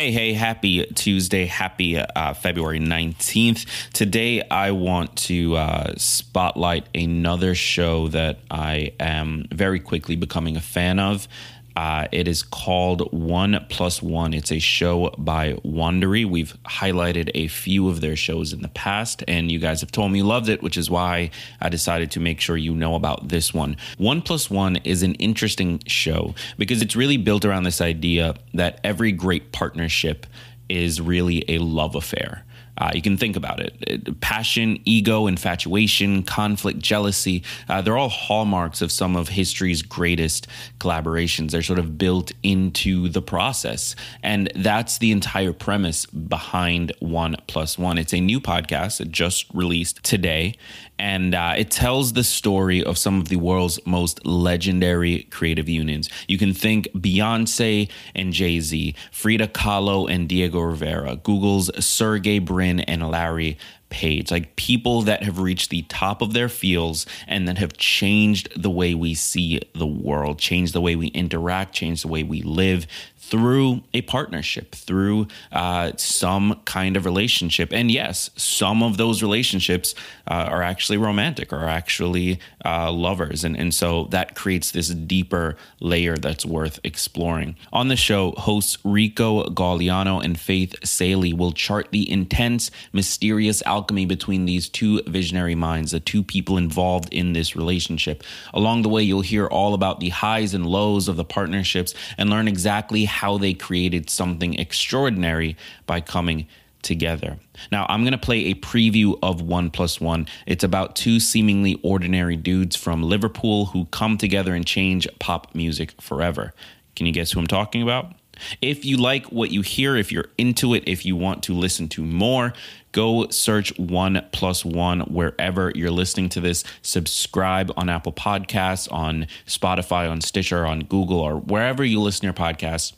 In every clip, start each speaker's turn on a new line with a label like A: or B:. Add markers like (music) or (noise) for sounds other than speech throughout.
A: Hey, hey, happy Tuesday. Happy uh, February 19th. Today, I want to uh, spotlight another show that I am very quickly becoming a fan of. Uh, it is called One Plus One. It's a show by Wondery. We've highlighted a few of their shows in the past, and you guys have told me you loved it, which is why I decided to make sure you know about this one. One Plus One is an interesting show because it's really built around this idea that every great partnership is really a love affair. Uh, you can think about it. Passion, ego, infatuation, conflict, jealousy, uh, they're all hallmarks of some of history's greatest collaborations. They're sort of built into the process. And that's the entire premise behind One Plus One. It's a new podcast that just released today and uh, it tells the story of some of the world's most legendary creative unions. You can think Beyonce and Jay Z, Frida Kahlo and Diego Rivera, Google's Sergey Brin and Larry Page, like people that have reached the top of their fields and that have changed the way we see the world, changed the way we interact, changed the way we live, through a partnership, through uh, some kind of relationship. And yes, some of those relationships uh, are actually romantic or actually uh, lovers. And, and so that creates this deeper layer that's worth exploring. On the show, hosts Rico Gagliano and Faith Salie will chart the intense, mysterious alchemy between these two visionary minds, the two people involved in this relationship. Along the way, you'll hear all about the highs and lows of the partnerships and learn exactly how they created something extraordinary by coming together. Now, I'm going to play a preview of One Plus One. It's about two seemingly ordinary dudes from Liverpool who come together and change pop music forever. Can you guess who I'm talking about? If you like what you hear, if you're into it, if you want to listen to more, go search One Plus One wherever you're listening to this. Subscribe on Apple Podcasts, on Spotify, on Stitcher, on Google, or wherever you listen to your podcasts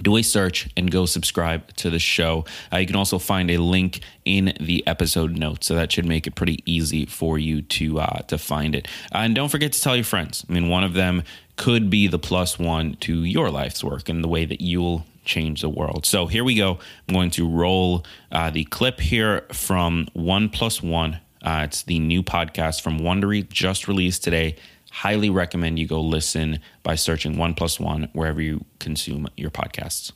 A: do a search and go subscribe to the show. Uh, you can also find a link in the episode notes, so that should make it pretty easy for you to uh, to find it. Uh, and don't forget to tell your friends. I mean, one of them could be the plus one to your life's work and the way that you'll change the world. So here we go. I'm going to roll uh, the clip here from One Plus One. Uh, it's the new podcast from Wondery, just released today highly recommend you go listen by searching One Plus One wherever you consume your podcasts.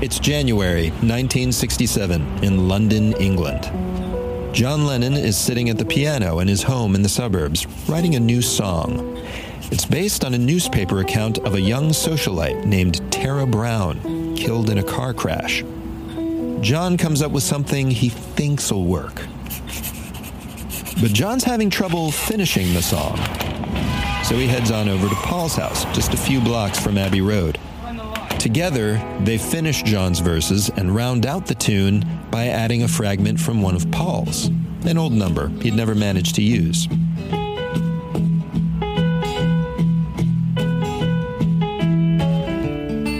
B: It's January 1967 in London, England. John Lennon is sitting at the piano in his home in the suburbs, writing a new song. It's based on a newspaper account of a young socialite named Tara Brown, killed in a car crash. John comes up with something he thinks will work. But John's having trouble finishing the song. So he heads on over to Paul's house, just a few blocks from Abbey Road. Together, they finish John's verses and round out the tune by adding a fragment from one of Paul's, an old number he'd never managed to use.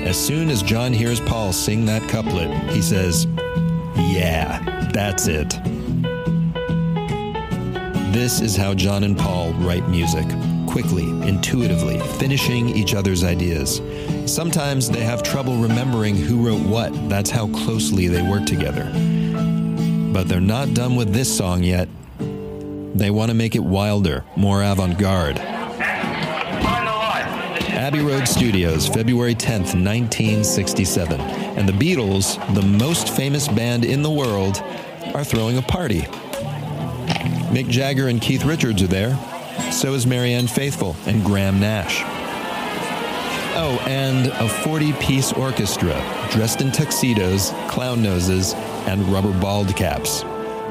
B: As soon as John hears Paul sing that couplet, he says, Yeah, that's it. This is how John and Paul write music quickly, intuitively, finishing each other's ideas. Sometimes they have trouble remembering who wrote what. That's how closely they work together. But they're not done with this song yet. They want to make it wilder, more avant garde. Abbey Road Studios, February 10th, 1967. And the Beatles, the most famous band in the world, are throwing a party. Mick Jagger and Keith Richards are there. So is Marianne Faithfull and Graham Nash. Oh, and a 40 piece orchestra dressed in tuxedos, clown noses, and rubber bald caps.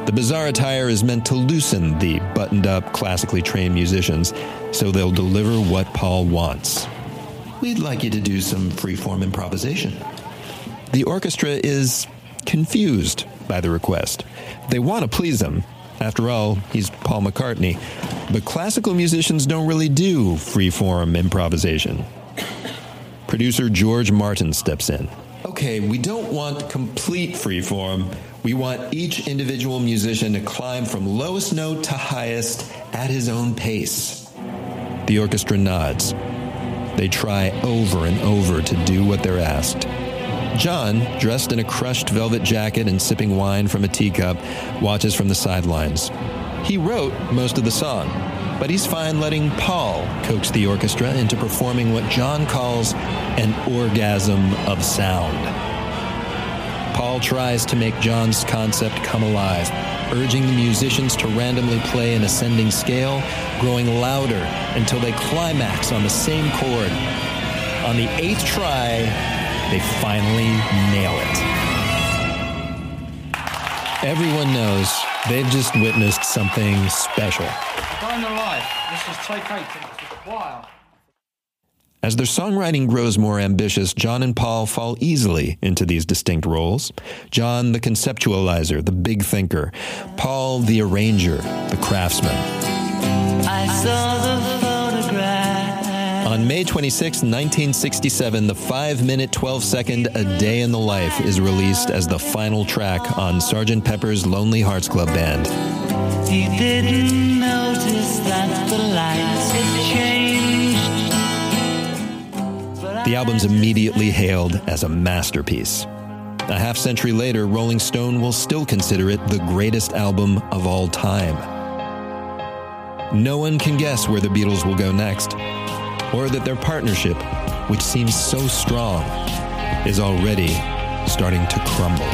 B: The bizarre attire is meant to loosen the buttoned up, classically trained musicians so they'll deliver what Paul wants we'd like you to do some freeform improvisation. The orchestra is confused by the request. They want to please him. After all, he's Paul McCartney. But classical musicians don't really do freeform improvisation. Producer George Martin steps in. Okay, we don't want complete freeform. We want each individual musician to climb from lowest note to highest at his own pace. The orchestra nods. They try over and over to do what they're asked. John, dressed in a crushed velvet jacket and sipping wine from a teacup, watches from the sidelines. He wrote most of the song, but he's fine letting Paul coax the orchestra into performing what John calls an orgasm of sound. Paul tries to make John's concept come alive, urging the musicians to randomly play an ascending scale, growing louder until they climax on the same chord. On the eighth try, they finally nail it. Everyone knows they've just witnessed something special.
C: Find the life. This is take eight. It's.
B: As their songwriting grows more ambitious, John and Paul fall easily into these distinct roles. John, the conceptualizer, the big thinker. Paul, the arranger, the craftsman. On May 26, 1967, the 5 minute 12 second A Day in the Life is released as the final track on Sgt. Pepper's Lonely Hearts Club Band.
D: He didn't notice that the lights had changed.
B: The album's immediately hailed as a masterpiece. A half century later, Rolling Stone will still consider it the greatest album of all time. No one can guess where the Beatles will go next, or that their partnership, which seems so strong, is already starting to crumble.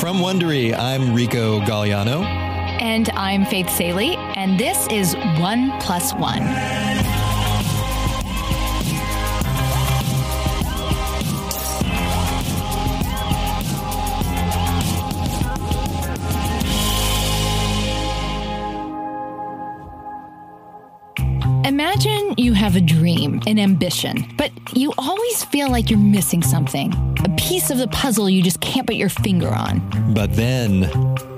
B: From Wondery, I'm Rico Gagliano.
E: And I'm Faith Salie, and this is One Plus One. Imagine you have a dream, an ambition, but you always feel like you're missing something. A piece of the puzzle you just can't put your finger on.
B: But then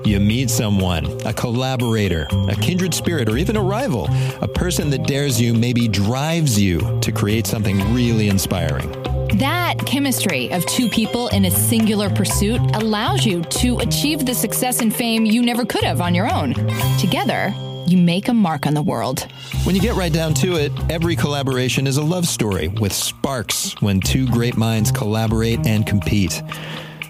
B: you meet someone, a collaborator, a kindred spirit, or even a rival, a person that dares you, maybe drives you to create something really inspiring.
E: That chemistry of two people in a singular pursuit allows you to achieve the success and fame you never could have on your own. Together, you make a mark on the world.
B: When you get right down to it, every collaboration is a love story with sparks when two great minds collaborate and compete.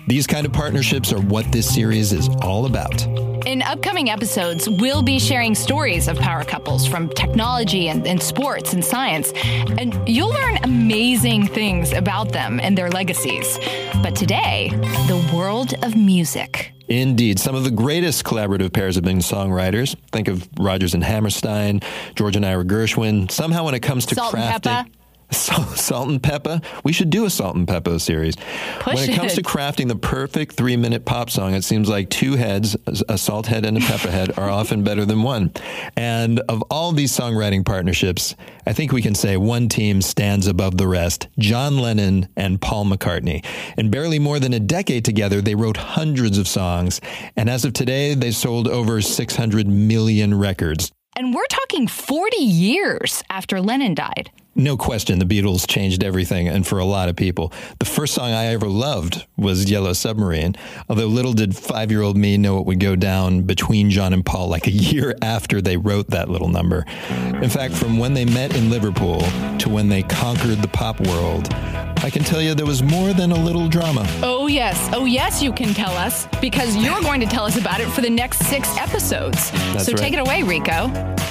B: These kind of partnerships are what this series is all about.
E: In upcoming episodes, we'll be sharing stories of power couples from technology and, and sports and science, and you'll learn amazing things about them and their legacies. But today, the world of music.
B: Indeed, some of the greatest collaborative pairs have been songwriters. Think of Rodgers and Hammerstein, George and Ira Gershwin. Somehow, when it comes to
E: Salt
B: crafting. Salt, salt and pepper. We should do a salt and pepper series.
E: Push
B: when it comes to crafting the perfect three-minute pop song, it seems like two heads, a salt head and a pepper head, are (laughs) often better than one. And of all these songwriting partnerships, I think we can say one team stands above the rest: John Lennon and Paul McCartney. In barely more than a decade together, they wrote hundreds of songs, and as of today, they sold over 600 million records.
E: And we're talking 40 years after Lennon died.
B: No question, the Beatles changed everything, and for a lot of people. The first song I ever loved was Yellow Submarine, although little did five year old me know it would go down between John and Paul like a year (laughs) after they wrote that little number. In fact, from when they met in Liverpool to when they conquered the pop world, I can tell you there was more than a little drama.
E: Oh, yes. Oh, yes, you can tell us because you're going to tell us about it for the next six episodes.
B: That's
E: so
B: right.
E: take it away, Rico.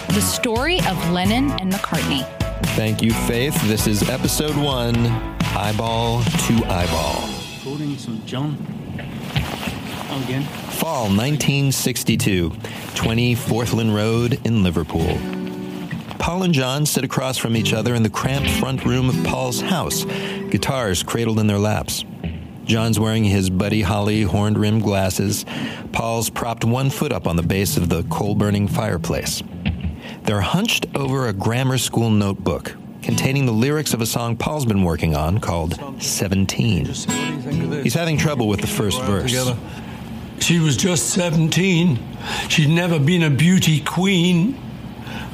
E: The story of Lennon and McCartney.
B: Thank you, Faith. This is episode one Eyeball to Eyeball.
C: Recording some John. Again.
B: Fall 1962, 20 Forthlin Road in Liverpool. Paul and John sit across from each other in the cramped front room of Paul's house, guitars cradled in their laps. John's wearing his Buddy Holly horn rimmed glasses. Paul's propped one foot up on the base of the coal burning fireplace. They're hunched over a grammar school notebook containing the lyrics of a song Paul's been working on called 17.
F: Just say, what do you think of this?
B: He's having trouble with the first verse.
F: She was just 17. She'd never been a beauty queen.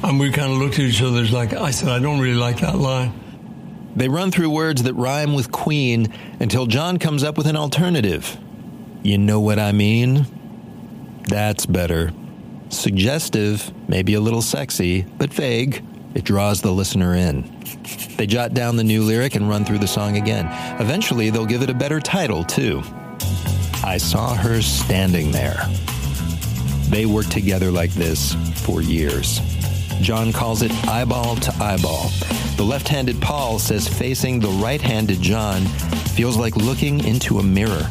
F: And we kind of looked at each other like, I said, I don't really like that line.
B: They run through words that rhyme with queen until John comes up with an alternative You know what I mean? That's better. Suggestive, maybe a little sexy, but vague. It draws the listener in. They jot down the new lyric and run through the song again. Eventually, they'll give it a better title, too. I saw her standing there. They worked together like this for years. John calls it eyeball to eyeball. The left handed Paul says facing the right handed John feels like looking into a mirror.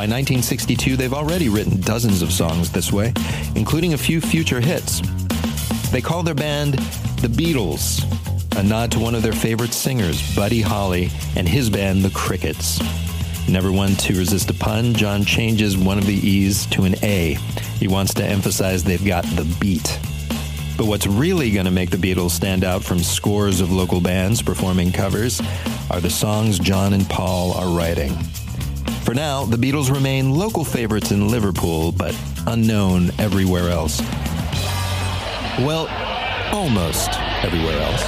B: By 1962, they've already written dozens of songs this way, including a few future hits. They call their band the Beatles, a nod to one of their favorite singers, Buddy Holly, and his band, the Crickets. Never one to resist a pun, John changes one of the E's to an A. He wants to emphasize they've got the beat. But what's really going to make the Beatles stand out from scores of local bands performing covers are the songs John and Paul are writing. For now, the Beatles remain local favorites in Liverpool, but unknown everywhere else. Well, almost everywhere else.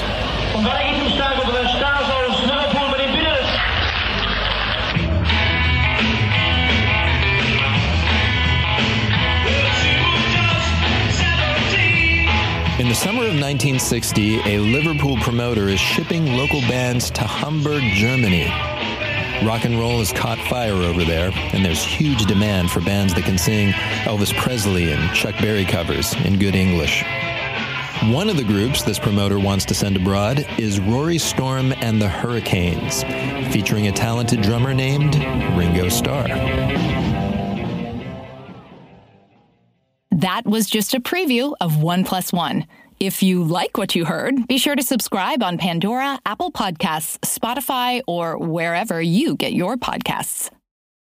B: In the summer of 1960, a Liverpool promoter is shipping local bands to Hamburg, Germany. Rock and roll has caught fire over there, and there's huge demand for bands that can sing Elvis Presley and Chuck Berry covers in good English. One of the groups this promoter wants to send abroad is Rory Storm and the Hurricanes, featuring a talented drummer named Ringo Starr.
E: That was just a preview of One Plus One. If you like what you heard, be sure to subscribe on Pandora, Apple Podcasts, Spotify, or wherever you get your podcasts.